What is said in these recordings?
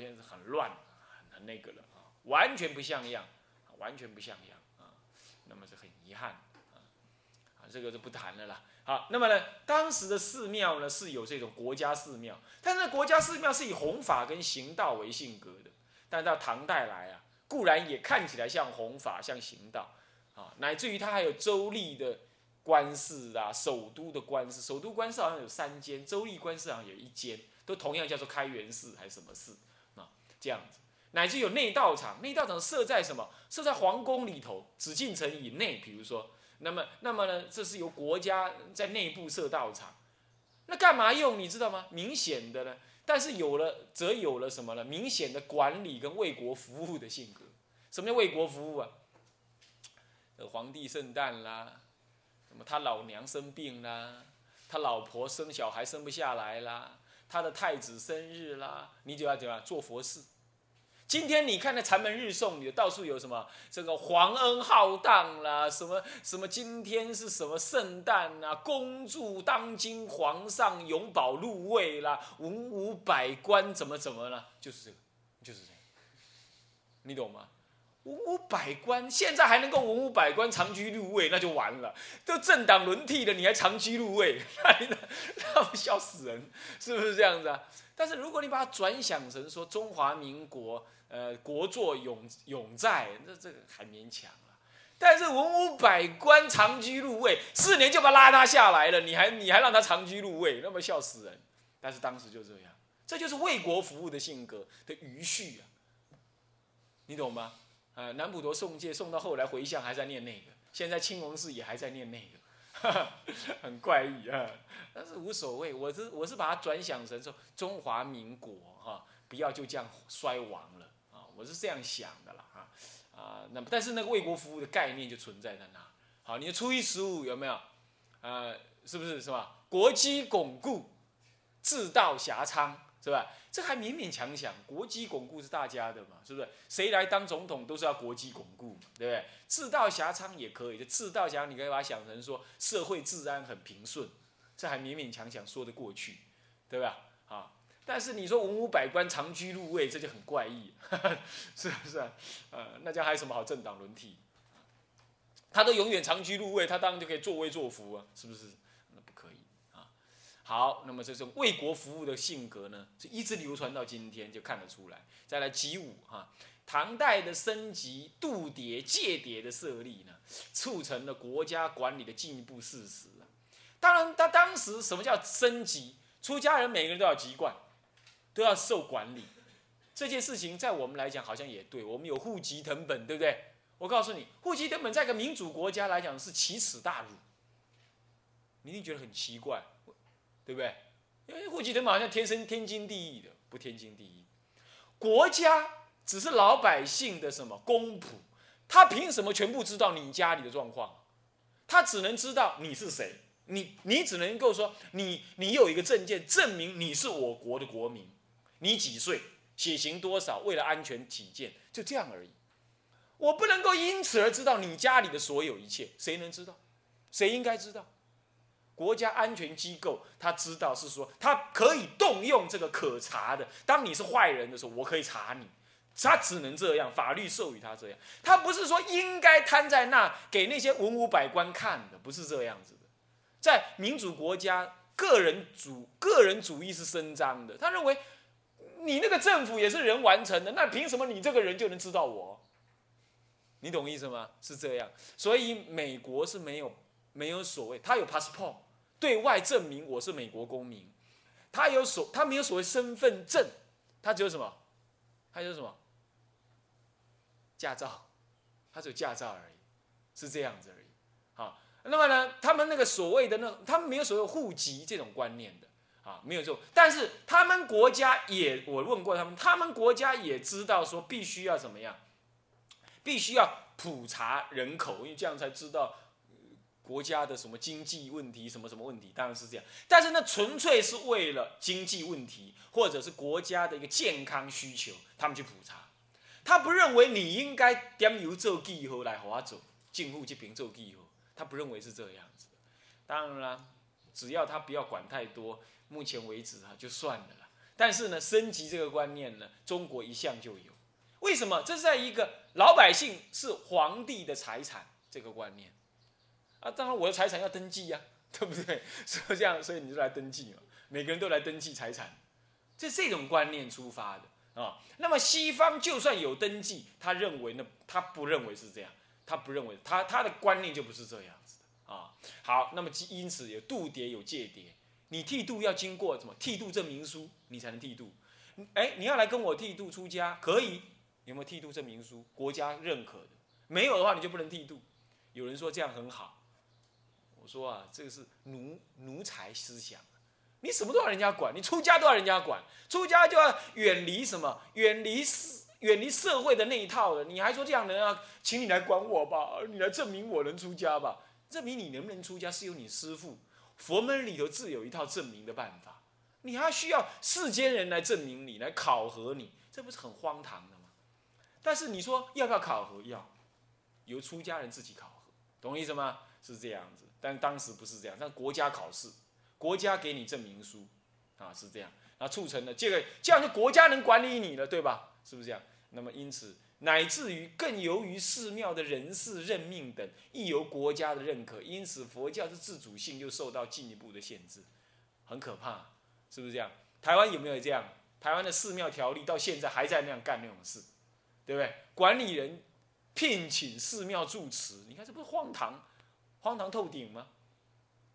现在是很乱，很很那个了啊，完全不像样，完全不像样啊，那么是很遗憾啊，这个就不谈了啦。好，那么呢，当时的寺庙呢是有这种国家寺庙，但是国家寺庙是以弘法跟行道为性格的，但到唐代来啊，固然也看起来像弘法，像行道，啊，乃至于它还有州立的。官寺啊，首都的官寺，首都官寺好像有三间，州立官寺好像有一间，都同样叫做开元寺还是什么寺？这样子，乃至有内道场，内道场设在什么？设在皇宫里头，紫禁城以内。比如说，那么，那么呢？这是由国家在内部设道场，那干嘛用？你知道吗？明显的呢，但是有了，则有了什么呢？明显的管理跟为国服务的性格。什么叫为国服务啊？皇帝圣诞啦。什么？他老娘生病啦，他老婆生小孩生不下来啦，他的太子生日啦，你就要怎么样做佛事？今天你看那禅门日诵里到处有什么？这个皇恩浩荡啦，什么什么？今天是什么圣诞啊？恭祝当今皇上永保禄位啦，文武百官怎么怎么了？就是这个，就是这样，你懂吗？文武百官现在还能够文武百官长居入位，那就完了。都政党轮替了，你还长居入位，那那不笑死人？是不是这样子啊？但是如果你把它转想成说中华民国，呃，国祚永永在，那这个还勉强了。但是文武百官长居入位，四年就把拉他下来了，你还你还让他长居入位，那么笑死人。但是当时就这样，这就是为国服务的性格的余绪啊，你懂吗？呃，南普陀诵戒诵到后来回向还在念那个，现在青龙寺也还在念那个，很怪异啊。但是无所谓，我是我是把它转想成说中华民国哈，不要就这样衰亡了啊，我是这样想的啦啊啊。那么但是那个为国服务的概念就存在在那。好，你的初一十五有没有？呃，是不是是吧？国基巩固，治道遐昌。是吧？这还勉勉强强，国基巩固是大家的嘛，是不是？谁来当总统都是要国基巩固嘛，对不对？治道遐昌也可以，就治道讲，你可以把它想成说社会治安很平顺，这还勉勉强强说得过去，对吧？啊，但是你说文武百官长居入位，这就很怪异，是不是啊？呃，那叫还有什么好政党轮替？他都永远长居入位，他当然就可以作威作福啊，是不是？好，那么这种为国服务的性格呢，是一直流传到今天，就看得出来。再来集五哈，唐代的升级度牒戒牒的设立呢，促成了国家管理的进一步事实啊。当然，他当时什么叫升级？出家人每个人都要籍贯，都要受管理。这件事情在我们来讲好像也对，我们有户籍成本，对不对？我告诉你，户籍成本在一个民主国家来讲是奇耻大辱，你一定觉得很奇怪。对不对？因为户籍成本好像天生天经地义的，不天经地义。国家只是老百姓的什么公仆，他凭什么全部知道你家里的状况？他只能知道你是谁，你你只能够说你你有一个证件证明你是我国的国民，你几岁，血型多少，为了安全起见，就这样而已。我不能够因此而知道你家里的所有一切，谁能知道？谁应该知道？国家安全机构，他知道是说，他可以动用这个可查的。当你是坏人的时候，我可以查你。他只能这样，法律授予他这样。他不是说应该摊在那给那些文武百官看的，不是这样子的。在民主国家，个人主个人主义是伸张的。他认为，你那个政府也是人完成的，那凭什么你这个人就能知道我？你懂意思吗？是这样。所以美国是没有没有所谓，他有 passport。对外证明我是美国公民，他有所他没有所谓身份证，他只有什么？他有什么？驾照，他只有驾照而已，是这样子而已。好，那么呢，他们那个所谓的那，他们没有所谓户籍这种观念的啊，没有这种。但是他们国家也，我问过他们，他们国家也知道说必须要怎么样，必须要普查人口，因为这样才知道。国家的什么经济问题，什么什么问题，当然是这样。但是那纯粹是为了经济问题，或者是国家的一个健康需求，他们去普查。他不认为你应该点油做记号来划走，进户去凭做记号，他不认为是这样子当然啦，只要他不要管太多，目前为止啊就算了啦。但是呢，升级这个观念呢，中国一向就有。为什么？这是在一个老百姓是皇帝的财产这个观念啊。当然，我的财产要登记呀，对不对？是这样，所以你就来登记嘛。每个人都来登记财产，这这种观念出发的啊。那么西方就算有登记，他认为呢，他不认为是这样，他不认为他他的观念就不是这样子的啊。好，那么因此有度牒有戒牒，你剃度要经过什么剃度证明书，你才能剃度。哎，你要来跟我剃度出家可以。有没有剃度证明书？国家认可的，没有的话你就不能剃度。有人说这样很好，说啊，这个是奴奴才思想，你什么都要人家管，你出家都要人家管，出家就要远离什么？远离社远离社会的那一套的。你还说这样人啊，请你来管我吧，你来证明我能出家吧？证明你能不能出家是由你师父佛门里头自有一套证明的办法，你还需要世间人来证明你，来考核你，这不是很荒唐的吗？但是你说要不要考核？要，由出家人自己考核，懂我意思吗？是这样子，但当时不是这样，但国家考试，国家给你证明书，啊是这样，那促成了这个，这样就国家能管理你了，对吧？是不是这样？那么因此，乃至于更由于寺庙的人事任命等，亦由国家的认可，因此佛教的自主性又受到进一步的限制，很可怕，是不是这样？台湾有没有这样？台湾的寺庙条例到现在还在那样干那种事。对不对？管理人聘请寺庙住持，你看这不是荒唐，荒唐透顶吗？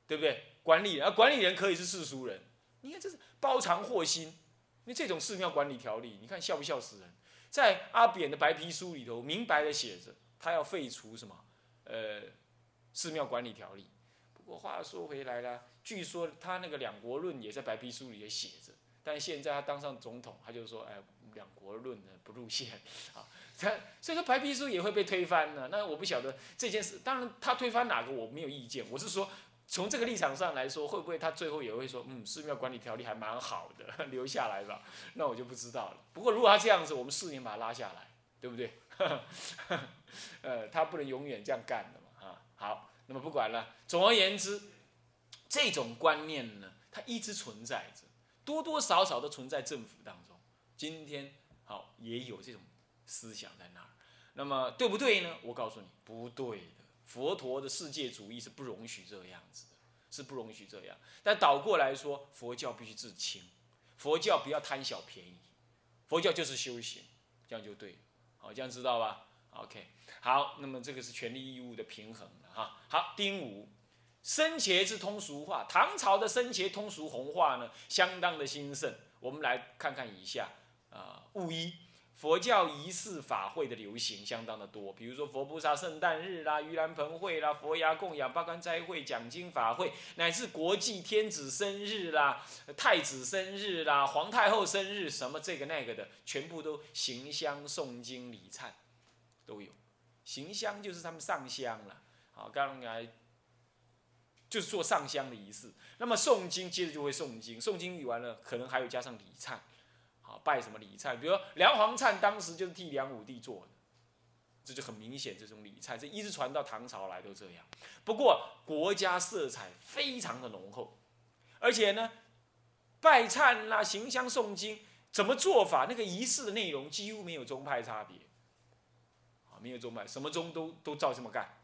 对不对？管理人啊，管理人可以是世俗人，你看这是包藏祸心。那这种寺庙管理条例，你看笑不笑死人？在阿扁的白皮书里头明白的写着，他要废除什么？呃，寺庙管理条例。不过话说回来了，据说他那个两国论也在白皮书里也写着，但现在他当上总统，他就说，哎。两国论的不入线 啊，他所以说白皮书也会被推翻呢。那我不晓得这件事，当然他推翻哪个我没有意见。我是说，从这个立场上来说，会不会他最后也会说，嗯，寺庙管理条例还蛮好的，留下来吧？那我就不知道了。不过如果他这样子，我们四年把他拉下来，对不对？呃，他不能永远这样干的嘛，啊，好，那么不管了。总而言之，这种观念呢，它一直存在着，多多少少都存在政府当中。今天好也有这种思想在那儿，那么对不对呢？我告诉你，不对的。佛陀的世界主义是不容许这样子的，是不容许这样。但倒过来说，佛教必须自清，佛教不要贪小便宜，佛教就是修行，这样就对。好，这样知道吧？OK，好，那么这个是权利义务的平衡哈。好，丁五，生前是通俗化，唐朝的生前通俗红化呢，相当的兴盛。我们来看看以下。啊，物一，佛教仪式法会的流行相当的多，比如说佛菩萨圣诞日啦、盂兰盆会啦、佛牙供养、八关斋会、讲经法会，乃至国际天子生日啦、太子生日啦、皇太后生日，什么这个那个的，全部都行香诵经礼忏，都有。行香就是他们上香了，好，刚才就是做上香的仪式。那么诵经接着就会诵经，诵经语完了，可能还有加上礼忏。拜什么礼忏？比如说梁皇忏当时就是替梁武帝做的，这就很明显这种礼忏，这一直传到唐朝来都这样。不过国家色彩非常的浓厚，而且呢，拜忏啦、行香诵经怎么做法？那个仪式的内容几乎没有宗派差别，啊，没有宗派，什么宗都都照这么干。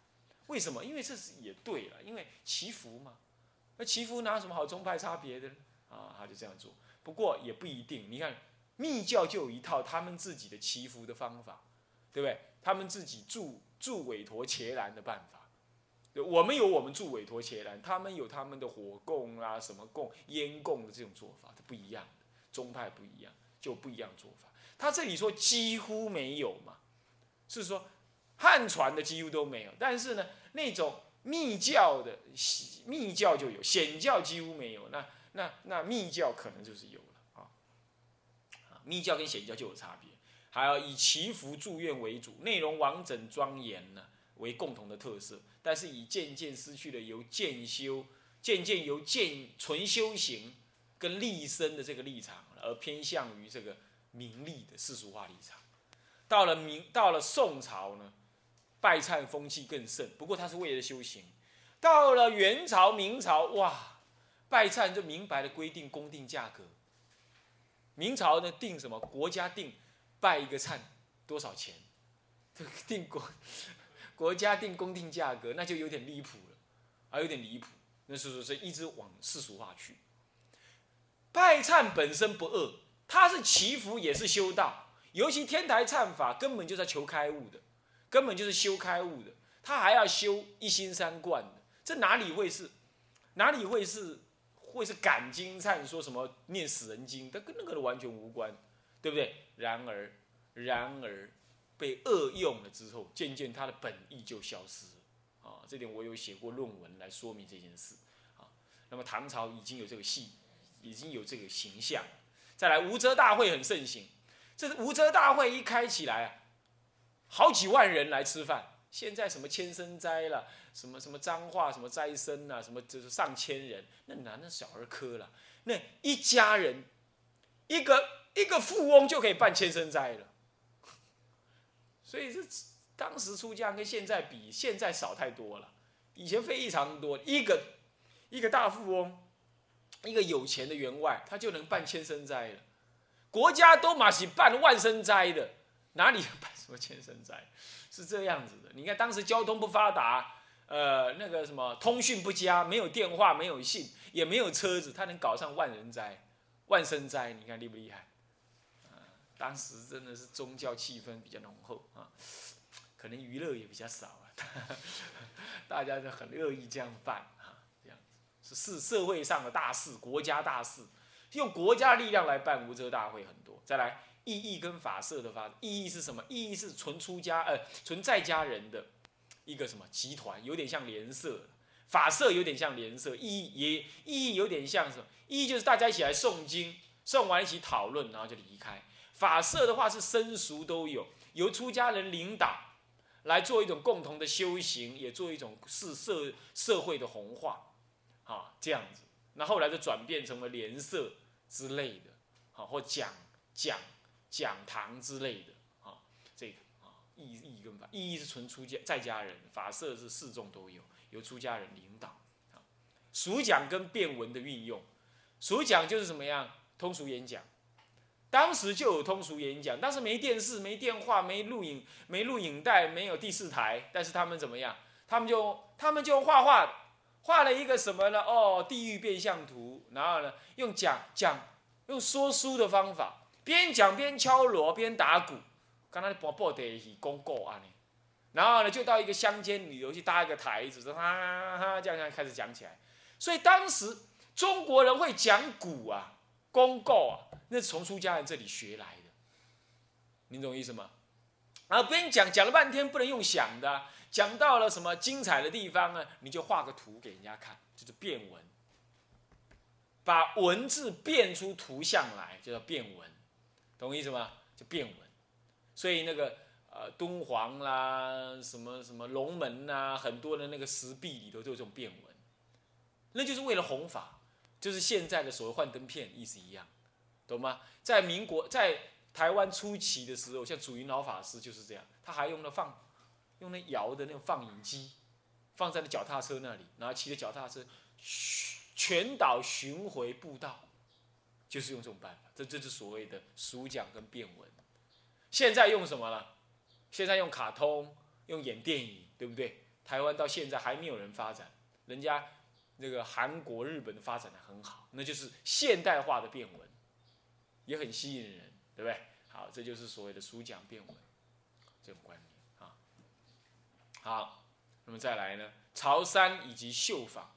为什么？因为这是也对了，因为祈福嘛，那祈福哪有什么好宗派差别的？啊，他就这样做。不过也不一定，你看。密教就有一套他们自己的祈福的方法，对不对？他们自己助助韦陀伽蓝的办法，我们有我们助韦陀伽蓝，他们有他们的火供啊、什么供、烟供的这种做法，它不一样的，宗派不一样，就不一样做法。他这里说几乎没有嘛，是说汉传的几乎都没有，但是呢，那种密教的密教就有，显教几乎没有，那那那密教可能就是有。密教跟显教就有差别，还要以祈福祝愿为主，内容完整庄严呢为共同的特色，但是以渐渐失去了由渐修、渐渐由渐纯修行跟立身的这个立场，而偏向于这个名利的世俗化立场。到了明到了宋朝呢，拜忏风气更盛，不过他是为了修行。到了元朝、明朝，哇，拜忏就明白的规定公定价格。明朝呢定什么？国家定拜一个忏多少钱？定国国家定公定价格，那就有点离谱了，啊，有点离谱。那是说是一直往世俗化去。拜忏本身不恶，它是祈福也是修道，尤其天台忏法根本就在求开悟的，根本就是修开悟的，他还要修一心三观的，这哪里会是，哪里会是，会是感经忏说什么念死人经，它跟那个完全无关，对不对？然而，然而被恶用了之后，渐渐它的本意就消失了啊！这点我有写过论文来说明这件事啊。那么唐朝已经有这个戏。已经有这个形象，再来无遮大会很盛行，这无遮大会一开起来啊，好几万人来吃饭。现在什么千生斋了，什么什么脏话，什么斋生啊，什么就是上千人，那男的小儿科了。那一家人，一个一个富翁就可以办千生斋了。所以这当时出家跟现在比，现在少太多了，以前非常多，一个一个大富翁。一个有钱的员外，他就能办千生斋了。国家都马是办万生斋的，哪里办什么千生斋？是这样子的。你看当时交通不发达，呃，那个什么通讯不佳，没有电话，没有信，也没有车子，他能搞上万人斋、万生斋，你看厉不厉害？啊，当时真的是宗教气氛比较浓厚啊，可能娱乐也比较少啊，大家就很乐意这样办啊，这样子。是社会上的大事，国家大事，用国家力量来办无遮大会很多。再来，意义跟法社的法，意义是什么？意义是纯出家，呃，纯在家人的一个什么集团，有点像联社。法社有点像联社，意义也意义有点像什么？意义就是大家一起来诵经，诵完一起讨论，然后就离开。法社的话是生俗都有，由出家人领导来做一种共同的修行，也做一种是社社会的红化。啊，这样子，那后来就转变成了联社之类的，好，或讲讲讲堂之类的，啊，这个啊，意义跟法，意义是纯出家在家人，法社是四众都有，由出家人领导，啊，俗讲跟辩文的运用，俗讲就是怎么样，通俗演讲，当时就有通俗演讲，当时没电视，没电话，没录影，没录影带，没有第四台，但是他们怎么样？他们就他们就画画。画了一个什么呢？哦，地狱变相图。然后呢，用讲讲，用说书的方法，边讲边敲锣边打鼓，刚才播报的是公告啊呢。然后呢，就到一个乡间旅游去搭一个台子，说哈哈哈这样这样开始讲起来。所以当时中国人会讲鼓啊，公告啊，那是从出家人这里学来的。你懂意思吗？啊，边讲讲了半天，不能用想的。讲到了什么精彩的地方呢？你就画个图给人家看，就是变文，把文字变出图像来，就叫变文，懂我意思吗？就变文。所以那个呃敦煌啦，什么什么龙门呐，很多的那个石壁里头都有这种变文，那就是为了弘法，就是现在的所谓幻灯片意思一样，懂吗？在民国在台湾初期的时候，像祖云老法师就是这样，他还用了放。用那摇的那种放映机，放在那脚踏车那里，然后骑着脚踏车，全岛巡回步道，就是用这种办法。这这是所谓的熟讲跟变文。现在用什么了？现在用卡通，用演电影，对不对？台湾到现在还没有人发展，人家那个韩国、日本发展的很好，那就是现代化的变文，也很吸引人，对不对？好，这就是所谓的熟讲变文这种观念啊。好，那么再来呢？朝山以及绣坊，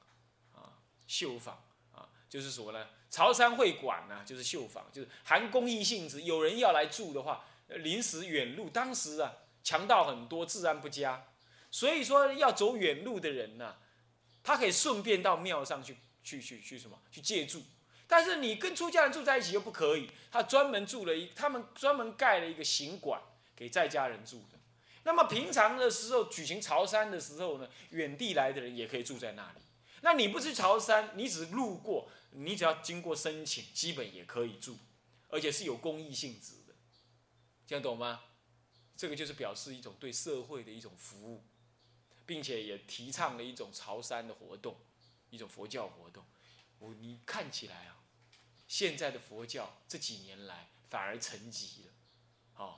啊，绣坊啊，就是什么呢？朝山会馆呢，就是绣坊，就是含公益性质。有人要来住的话，临时远路，当时啊，强盗很多，治安不佳，所以说要走远路的人呢，他可以顺便到庙上去，去去去什么？去借住。但是你跟出家人住在一起又不可以，他专门住了一，他们专门盖了一个行馆给在家人住的。那么平常的时候举行朝山的时候呢，远地来的人也可以住在那里。那你不去朝山，你只是路过，你只要经过申请，基本也可以住，而且是有公益性质的，这样懂吗？这个就是表示一种对社会的一种服务，并且也提倡了一种朝山的活动，一种佛教活动。我你看起来啊，现在的佛教这几年来反而沉寂了，哦，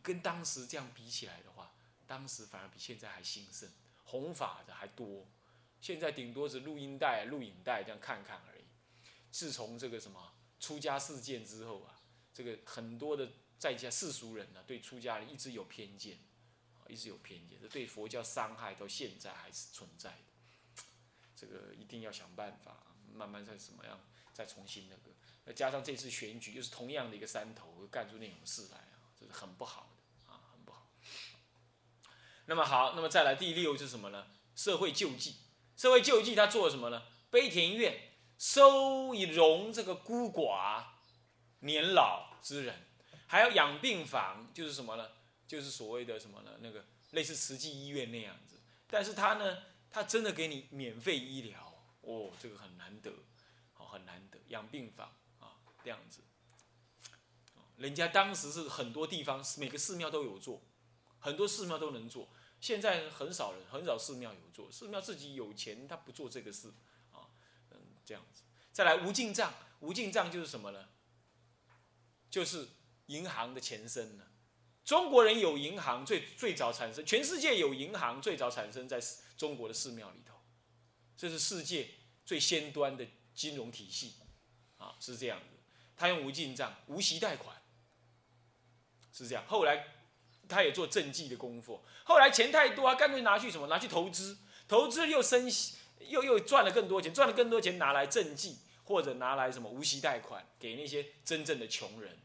跟当时这样比起来的话，当时反而比现在还兴盛，弘法的还多。现在顶多是录音带、录影带这样看看而已。自从这个什么出家事件之后啊，这个很多的在家世俗人呢，对出家人一直有偏见，一直有偏见，这对佛教伤害到现在还是存在的。这个一定要想办法，慢慢再怎么样，再重新那个。再加上这次选举又是同样的一个山头，干出那种事来啊，这是很不好的啊，很不好。那么好，那么再来第六是什么呢？社会救济。社会救济他做了什么呢？悲田院收容这个孤寡、年老之人，还要养病房，就是什么呢？就是所谓的什么呢？那个类似慈济医院那样子。但是他呢，他真的给你免费医疗哦，这个很难得，哦，很难得。养病房啊，这样子，人家当时是很多地方每个寺庙都有做，很多寺庙都能做。现在很少人，很少寺庙有做，寺庙自己有钱，他不做这个事，啊，嗯，这样子。再来无尽账，无尽账就是什么呢？就是银行的前身呢。中国人有银行，最最早产生，全世界有银行最早产生在中国的寺庙里头，这是世界最先端的金融体系，啊，是这样的。他用无尽账，无息贷款，是这样。后来。他也做政绩的功夫，后来钱太多啊，干脆拿去什么？拿去投资，投资又生，又又赚了更多钱，赚了更多钱拿来政绩，或者拿来什么无息贷款给那些真正的穷人，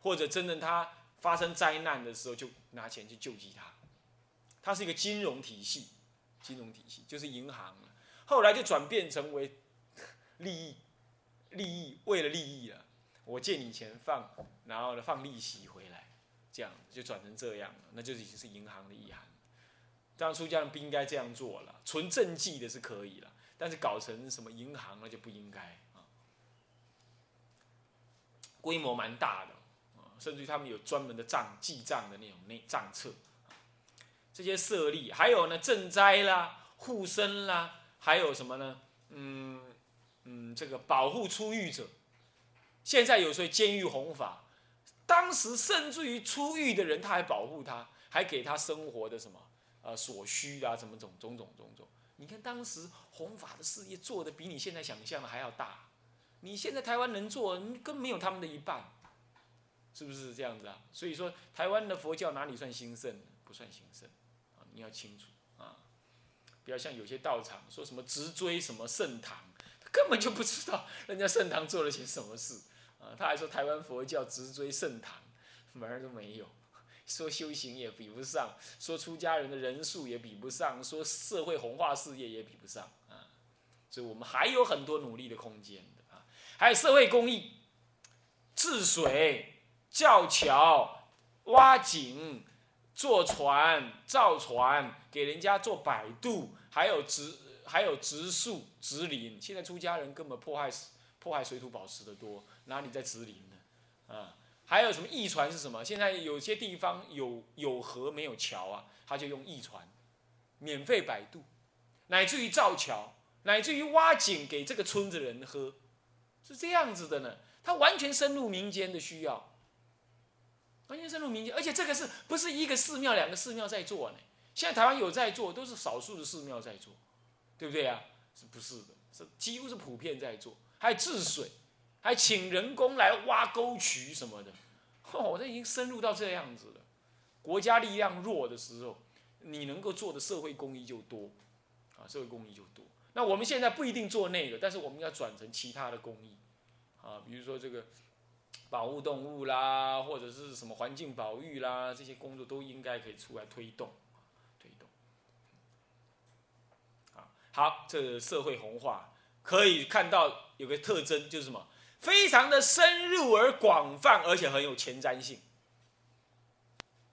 或者真正他发生灾难的时候就拿钱去救济他。它是一个金融体系，金融体系就是银行后来就转变成为 利益，利益为了利益了，我借你钱放，然后呢放利息回来。这样就转成这样了，那就已经是银行的意涵。当然，出家人不应该这样做了，纯正绩的是可以了，但是搞成什么银行那就不应该啊。规模蛮大的啊，甚至于他们有专门的账记账的那种那账册。这些设立，还有呢赈灾啦、护身啦，还有什么呢？嗯嗯，这个保护出狱者。现在有时候监狱弘法。当时甚至于出狱的人，他还保护他，还给他生活的什么呃所需啊，什么种种种种种。你看当时弘法的事业做的比你现在想象的还要大。你现在台湾能做，你根本没有他们的一半，是不是这样子啊？所以说台湾的佛教哪里算兴盛？不算兴盛啊！你要清楚啊，不要像有些道场说什么直追什么圣堂，根本就不知道人家圣堂做了些什么事。啊，他还说台湾佛教直追圣堂，门儿都没有，说修行也比不上，说出家人的人数也比不上，说社会弘化事业也比不上啊，所以我们还有很多努力的空间的啊，还有社会公益，治水、造桥、挖井、坐船、造船，给人家做摆渡，还有植还有植树、植林，现在出家人根本破坏死破坏水土保持的多。哪里在植林呢？啊，还有什么驿船是什么？现在有些地方有有河没有桥啊，他就用驿船，免费摆渡，乃至于造桥，乃至于挖井给这个村子人喝，是这样子的呢。他完全深入民间的需要，完全深入民间，而且这个是不是一个寺庙、两个寺庙在做呢？现在台湾有在做，都是少数的寺庙在做，对不对啊？是不是的？是几乎是普遍在做，还治水。还请人工来挖沟渠什么的，哦，这已经深入到这样子了。国家力量弱的时候，你能够做的社会公益就多，啊，社会公益就多。那我们现在不一定做那个，但是我们要转成其他的公益，啊，比如说这个保护动物啦，或者是什么环境保育啦，这些工作都应该可以出来推动，推动。啊，好，这社会红化可以看到有个特征就是什么？非常的深入而广泛，而且很有前瞻性，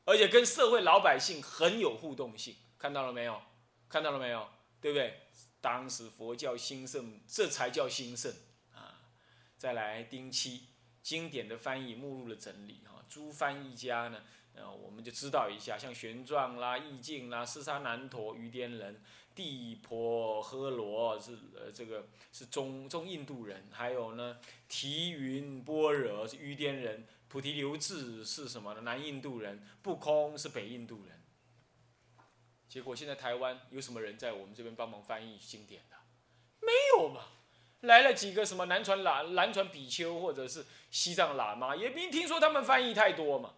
而且跟社会老百姓很有互动性，看到了没有？看到了没有？对不对？当时佛教兴盛，这才叫兴盛啊！再来丁七，经典的翻译目录的整理哈，诸翻译家呢，呃，我们就知道一下，像玄奘啦、易经啦、斯沙难陀、于颠人、地婆诃罗是呃这个是中中印度人，还有呢提云般若是于颠人，菩提流志是什么呢？南印度人，不空是北印度人。结果现在台湾有什么人在我们这边帮忙翻译经典的？没有嘛。来了几个什么南传喇南传比丘或者是西藏喇嘛，也没听说他们翻译太多嘛。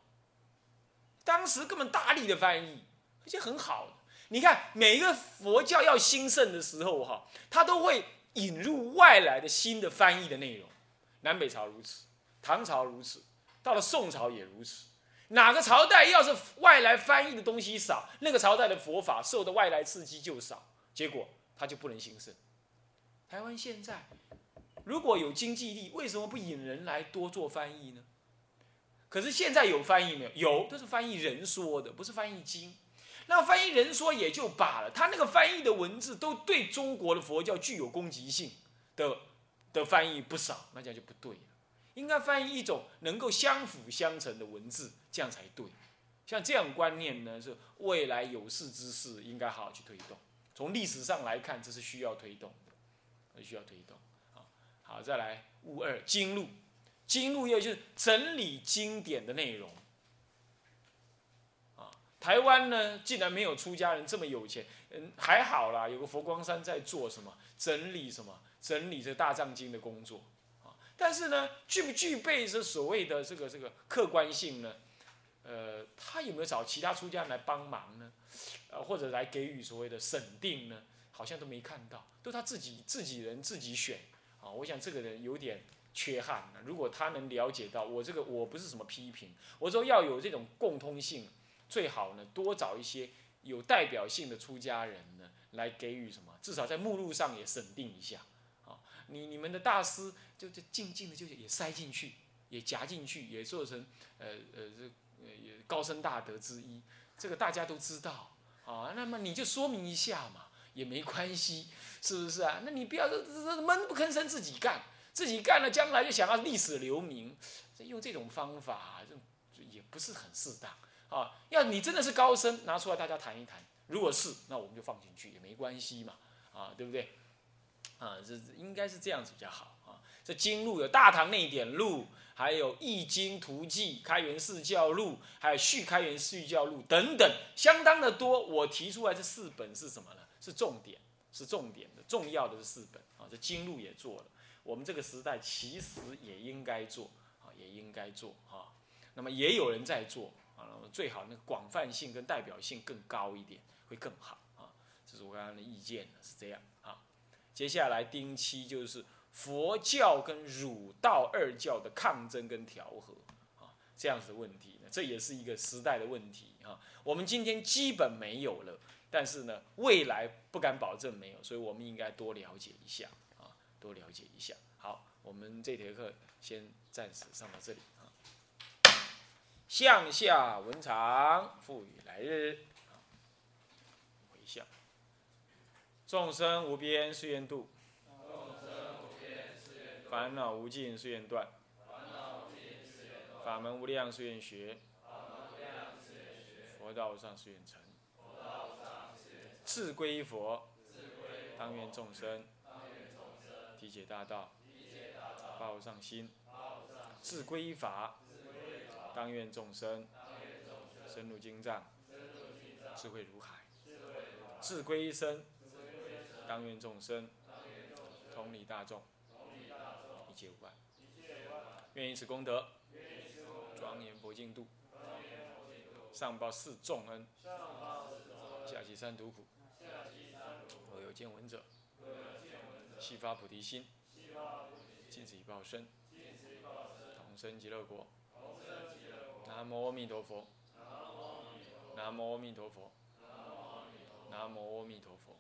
当时根本大力的翻译，而且很好。你看每一个佛教要兴盛的时候哈，他都会引入外来的新的翻译的内容。南北朝如此，唐朝如此，到了宋朝也如此。哪个朝代要是外来翻译的东西少，那个朝代的佛法受的外来刺激就少，结果他就不能兴盛。台湾现在如果有经济力，为什么不引人来多做翻译呢？可是现在有翻译没有？有，都是翻译人说的，不是翻译经。那翻译人说也就罢了，他那个翻译的文字都对中国的佛教具有攻击性的的翻译不少，那这样就不对了。应该翻译一种能够相辅相成的文字，这样才对。像这样观念呢，是未来有识之士应该好好去推动。从历史上来看，这是需要推动的。需要推动，好，好，再来物二经录，经录又就是整理经典的内容，啊，台湾呢竟然没有出家人这么有钱，嗯，还好啦，有个佛光山在做什么整理什么整理这大藏经的工作，啊，但是呢具不具备这所谓的这个这个客观性呢？呃，他有没有找其他出家人来帮忙呢？呃，或者来给予所谓的审定呢？好像都没看到，都他自己自己人自己选啊！我想这个人有点缺憾。如果他能了解到我这个，我不是什么批评，我说要有这种共通性，最好呢多找一些有代表性的出家人呢来给予什么，至少在目录上也审定一下啊！你你们的大师就就静静的就也塞进去，也夹进去，也做成呃呃这呃高僧大德之一，这个大家都知道啊。那么你就说明一下嘛。也没关系，是不是啊？那你不要这这闷不吭声自己干，自己干了将来就想要历史留名，用这种方法，这也不是很适当啊。要你真的是高僧，拿出来大家谈一谈。如果是，那我们就放进去也没关系嘛，啊，对不对？啊，这应该是这样子比较好啊。这经录有《大唐内典录》，还有《易经图记》《开元释教录》，还有《续开元释教录》等等，相当的多。我提出来这四本是什么呢？是重点，是重点的，重要的是四本啊。这经录也做了，我们这个时代其实也应该做啊，也应该做啊。那么也有人在做啊，那么最好那个广泛性跟代表性更高一点，会更好啊。这是我刚刚的意见是这样啊。接下来丁七就是佛教跟儒道二教的抗争跟调和啊，这样子的问题呢，这也是一个时代的问题啊。我们今天基本没有了。但是呢，未来不敢保证没有，所以我们应该多了解一下，多了解一下。好，我们这节课先暂时上到这里啊。向下文长，赋予来日。回向，众生无边誓愿度，众生无边誓愿烦恼无尽誓愿断，烦恼无尽誓愿法门无量誓愿学，佛道无上誓愿成。自归佛，当愿众生解大道，报上心；自归法，当愿众生深入经藏，智慧如海；自归身，当愿众生同理大众，一切无碍。愿以此功德，庄严佛净土，上报四重恩，下济三途苦。若有见闻者，悉发菩提心，尽此一报身，同生极乐国。南无阿弥陀佛。南无阿弥陀佛。南无阿弥陀佛。